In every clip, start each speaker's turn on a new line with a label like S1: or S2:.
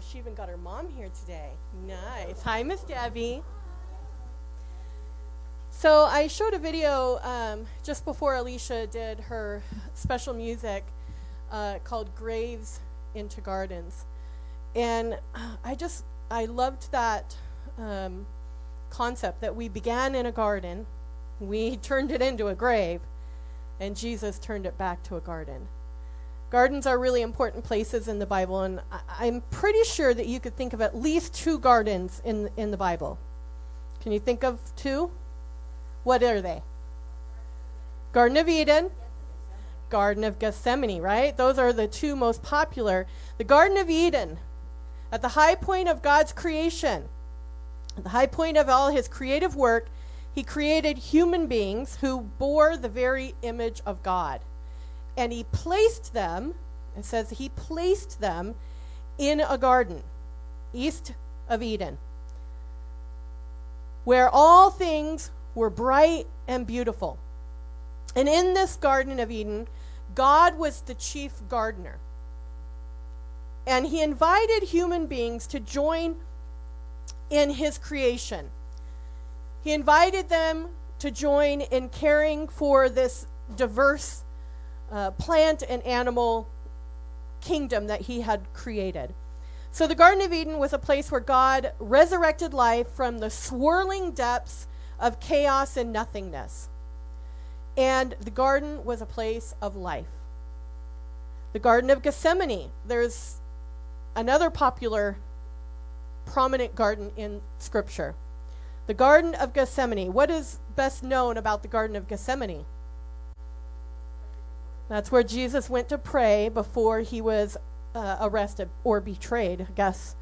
S1: she even got her mom here today. Nice. Hi, Miss Debbie. So I showed a video um, just before Alicia did her special music uh, called Graves into Gardens. And I just, I loved that um, concept that we began in a garden, we turned it into a grave, and Jesus turned it back to a garden. Gardens are really important places in the Bible, and I, am pretty sure that you could think of at least two gardens in, in the Bible. Can you think of two? What are they? Garden of Eden, Garden of Gethsemane, right? Those are the two most popular. The Garden of Eden, at the high point of God's creation, at the high point of all his creative work, he created human beings who bore the very image of God. And he placed them, it says he placed them in a garden east of Eden, where all things were bright and beautiful. And in this Garden of Eden, God was the chief gardener. And he invited human beings to join in his creation. He invited them to join in caring for this diverse uh, plant and animal kingdom that he had created. So, the Garden of Eden was a place where God resurrected life from the swirling depths of chaos and nothingness. And the garden was a place of life. The Garden of Gethsemane, there's another popular, prominent garden in Scripture. The Garden of Gethsemane. What is best known about the Garden of Gethsemane? That's where Jesus went to pray before he was uh, arrested or betrayed, I guess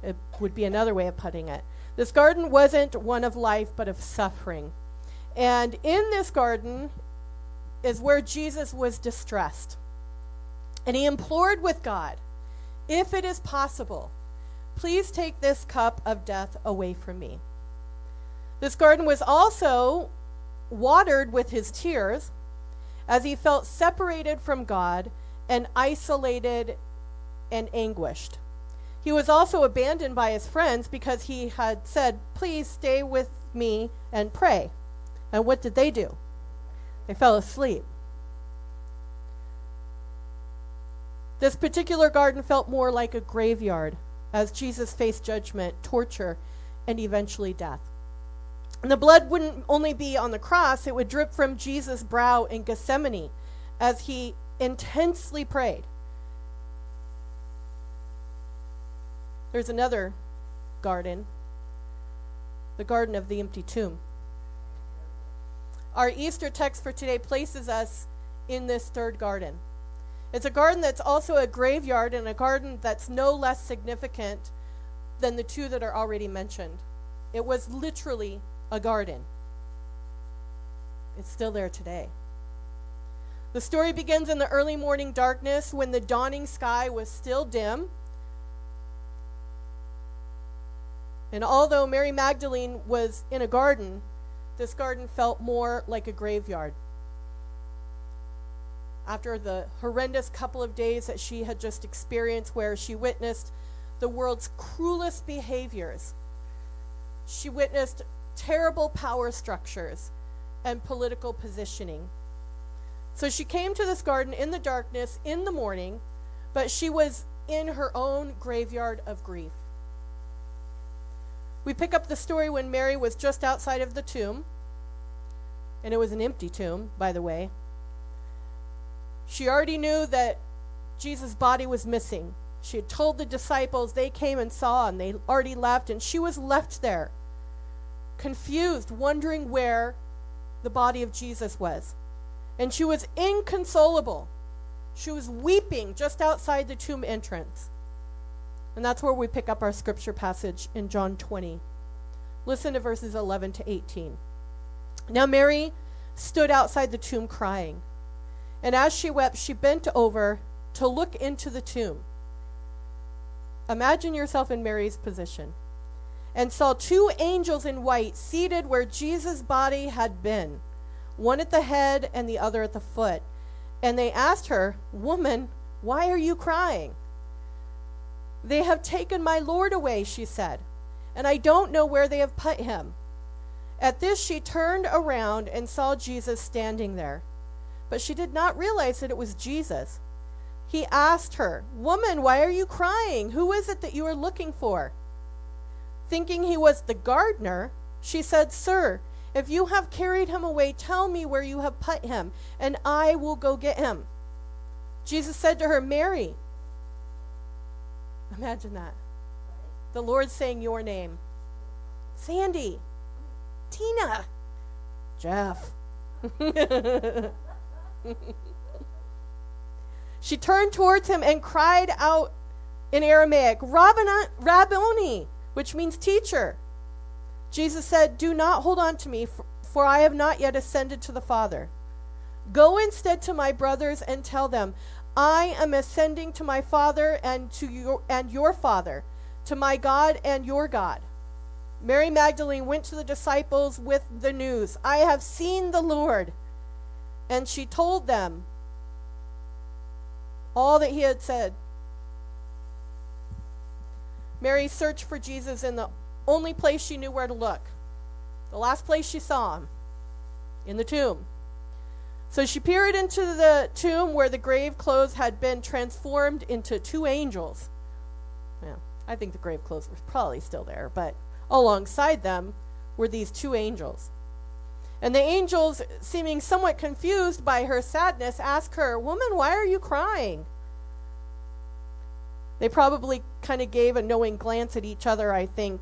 S1: it would be another way of putting it. This garden wasn't one of life, but of suffering. And in this garden is where Jesus was distressed. And he implored with God, if it is possible, please take this cup of death away from me. This garden was also watered with his tears as he felt separated from God and isolated and anguished. He was also abandoned by his friends because he had said, Please stay with me and pray. And what did they do? They fell asleep. This particular garden felt more like a graveyard as Jesus faced judgment, torture, and eventually death. And the blood wouldn't only be on the cross, it would drip from Jesus' brow in Gethsemane as he intensely prayed. There's another garden, the Garden of the Empty Tomb. Our Easter text for today places us in this third garden. It's a garden that's also a graveyard and a garden that's no less significant than the two that are already mentioned. It was literally a garden. It's still there today. The story begins in the early morning darkness when the dawning sky was still dim And although Mary Magdalene was in a garden, this garden felt more like a graveyard. After the horrendous couple of days that she had just experienced, where she witnessed the world's cruelest behaviors, she witnessed terrible power structures and political positioning. So she came to this garden in the darkness in the morning, but she was in her own graveyard of grief. We pick up the story when Mary was just outside of the tomb, and it was an empty tomb, by the way. She already knew that Jesus' body was missing. She had told the disciples, they came and saw, and they already left, and she was left there, confused, wondering where the body of Jesus was. And she was inconsolable. She was weeping just outside the tomb entrance. And that's where we pick up our scripture passage in John 20. Listen to verses 11 to 18. Now Mary stood outside the tomb crying. And as she wept, she bent over to look into the tomb. Imagine yourself in Mary's position. And saw two angels in white seated where Jesus' body had been, one at the head and the other at the foot. And they asked her, Woman, why are you crying? They have taken my Lord away, she said, and I don't know where they have put him. At this, she turned around and saw Jesus standing there. But she did not realize that it was Jesus. He asked her, Woman, why are you crying? Who is it that you are looking for? Thinking he was the gardener, she said, Sir, if you have carried him away, tell me where you have put him, and I will go get him. Jesus said to her, Mary. Imagine that. The Lord saying your name. Sandy. Tina. Jeff. she turned towards him and cried out in Aramaic, Rabboni, which means teacher. Jesus said, Do not hold on to me, for, I have not yet ascended to the Father. Go instead to my brothers and tell them, I am ascending to my Father and to your and your Father, to my God and your God. Mary Magdalene went to the disciples with the news I have seen the Lord. And she told them all that he had said. Mary searched for Jesus in the only place she knew where to look, the last place she saw him, in the tomb. So she peered into the tomb where the grave clothes had been transformed into two angels. Well, I think the grave clothes were probably still there, but alongside them were these two angels. And the angels, seeming somewhat confused by her sadness, asked her, Woman, why are you crying? They probably kind of gave a knowing glance at each other, I think,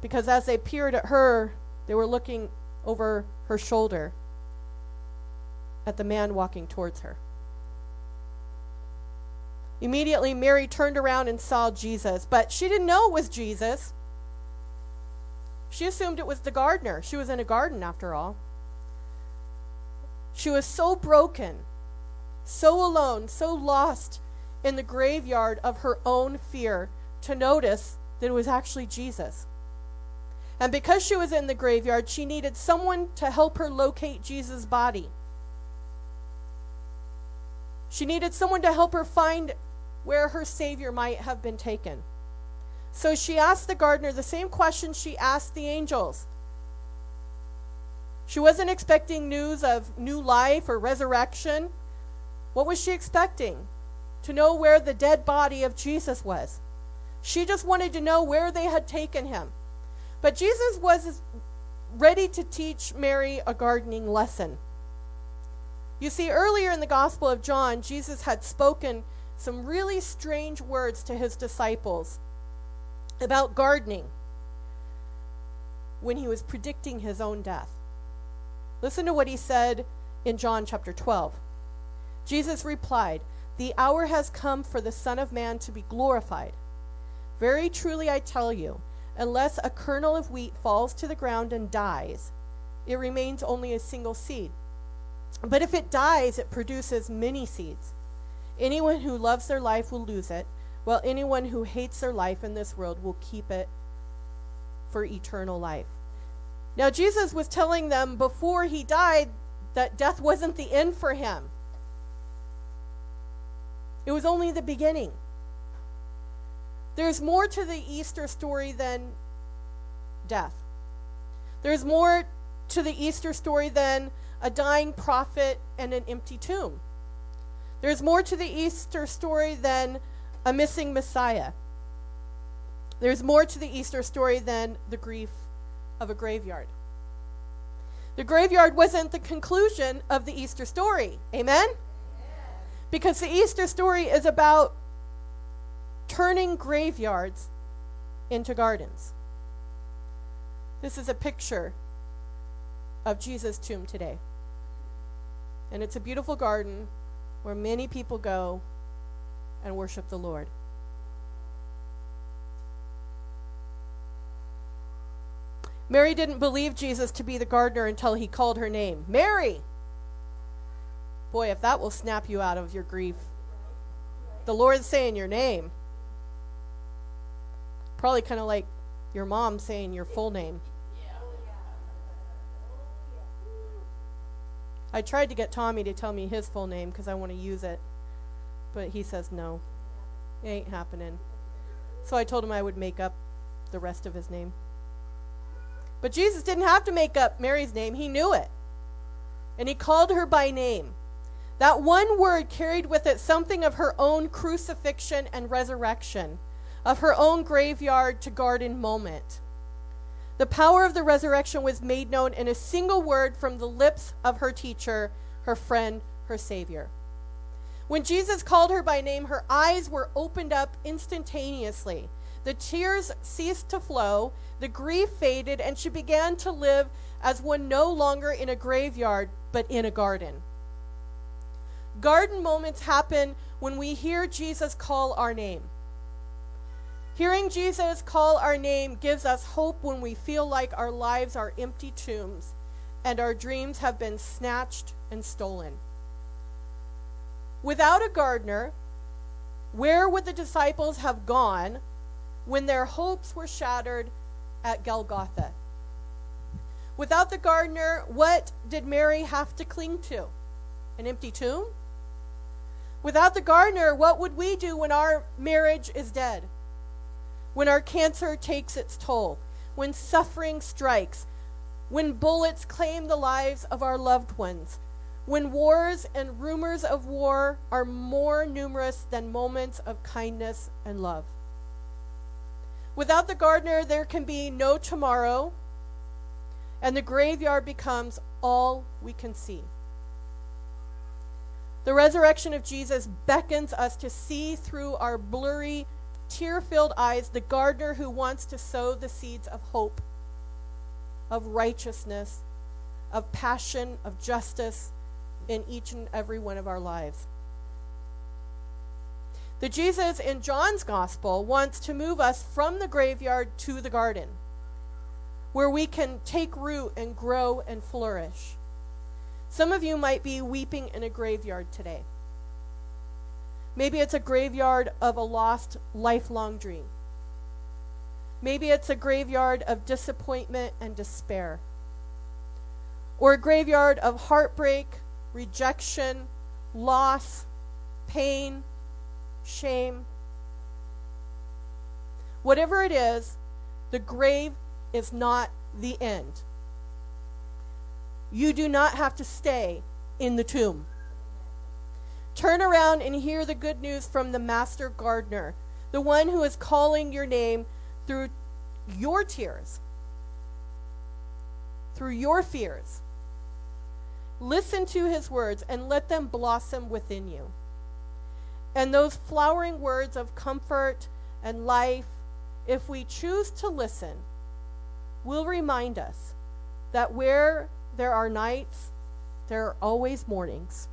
S1: because as they peered at her, they were looking over her shoulder at the man walking towards her. Immediately, Mary turned around and saw Jesus, but she didn't know it was Jesus. She assumed it was the gardener. She was in a garden, after all. She was so broken, so alone, so lost in the graveyard of her own fear to notice that it was actually Jesus. And because she was in the graveyard, she needed someone to help her locate Jesus' body. She needed someone to help her find where her Savior might have been taken. So she asked the gardener the same question she asked the angels. She wasn't expecting news of new life or resurrection. What was she expecting? To know where the dead body of Jesus was. She just wanted to know where they had taken him. But Jesus was ready to teach Mary a gardening lesson. You see, earlier in the Gospel of John, Jesus had spoken some really strange words to his disciples about gardening when he was predicting his own death. Listen to what he said in John chapter 12. Jesus replied, The hour has come for the Son of Man to be glorified. Very truly I tell you, unless a kernel of wheat falls to the ground and dies, it remains only a single seed. But if it dies, it produces many seeds. Anyone who loves their life will lose it, while anyone who hates their life in this world will keep it for eternal life. Now, Jesus was telling them before he died that death wasn't the end for him, it was only the beginning. There's more to the Easter story than death. There's more to the Easter story than a dying prophet and an empty tomb. There's more to the Easter story than a missing Messiah. There's more to the Easter story than the grief of a graveyard. The graveyard wasn't the conclusion of the Easter story. Amen? Because the Easter story is about turning graveyards into gardens. This is a picture of Jesus' tomb today. And it's a beautiful garden where many people go and worship the Lord. Mary didn't believe Jesus to be the gardener until he called her name Mary! Boy, if that will snap you out of your grief. The Lord's saying your name. Probably kind of like your mom saying your full name. I tried to get Tommy to tell me his full name because I want to use it, but he says no. It ain't happening. So I told him I would make up the rest of his name. But Jesus didn't have to make up Mary's name, he knew it. And he called her by name. That one word carried with it something of her own crucifixion and resurrection, of her own graveyard to garden moment. The power of the resurrection was made known in a single word from the lips of her teacher, her friend, her Savior. When Jesus called her by name, her eyes were opened up instantaneously. The tears ceased to flow, the grief faded, and she began to live as one no longer in a graveyard, but in a garden. Garden moments happen when we hear Jesus call our name. Hearing Jesus call our name gives us hope when we feel like our lives are empty tombs and our dreams have been snatched and stolen. Without a gardener, where would the disciples have gone when their hopes were shattered at Golgotha? Without the gardener, what did Mary have to cling to? An empty tomb? Without the gardener, what would we do when our marriage is dead? When our cancer takes its toll? When suffering strikes? When bullets claim the lives of our loved ones? When wars and rumors of war are more numerous than moments of kindness and love? Without the gardener, there can be no tomorrow, and the graveyard becomes all we can see. The resurrection of Jesus beckons us to see through our blurry, tear filled eyes the gardener who wants to sow the seeds of hope, of righteousness, of passion, of justice in each and every one of our lives. The Jesus in John's gospel wants to move us from the graveyard to the garden, where we can take root and grow and flourish. Some of you might be weeping in a graveyard today. Maybe it's a graveyard of a lost lifelong dream. Maybe it's a graveyard of disappointment and despair. Or a graveyard of heartbreak, rejection, loss, pain, shame. Whatever it is, the grave is not the end. You do not have to stay in the tomb. Turn around and hear the good news from the master gardener, the one who is calling your name through your tears, through your fears. Listen to his words and let them blossom within you. And those flowering words of comfort and life, if we choose to listen, will remind us that where there are nights, there are always mornings.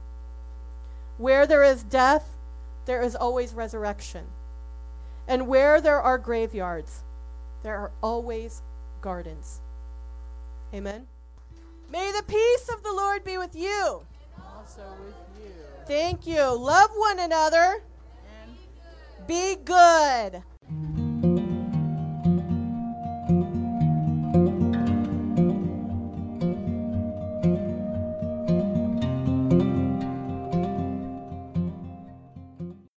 S1: Where there is death, there is always resurrection. And where there are graveyards, there are always gardens. Amen. May the peace of the Lord be with you.
S2: And also with you.
S1: Thank you. Love one another.
S2: And
S1: Be good.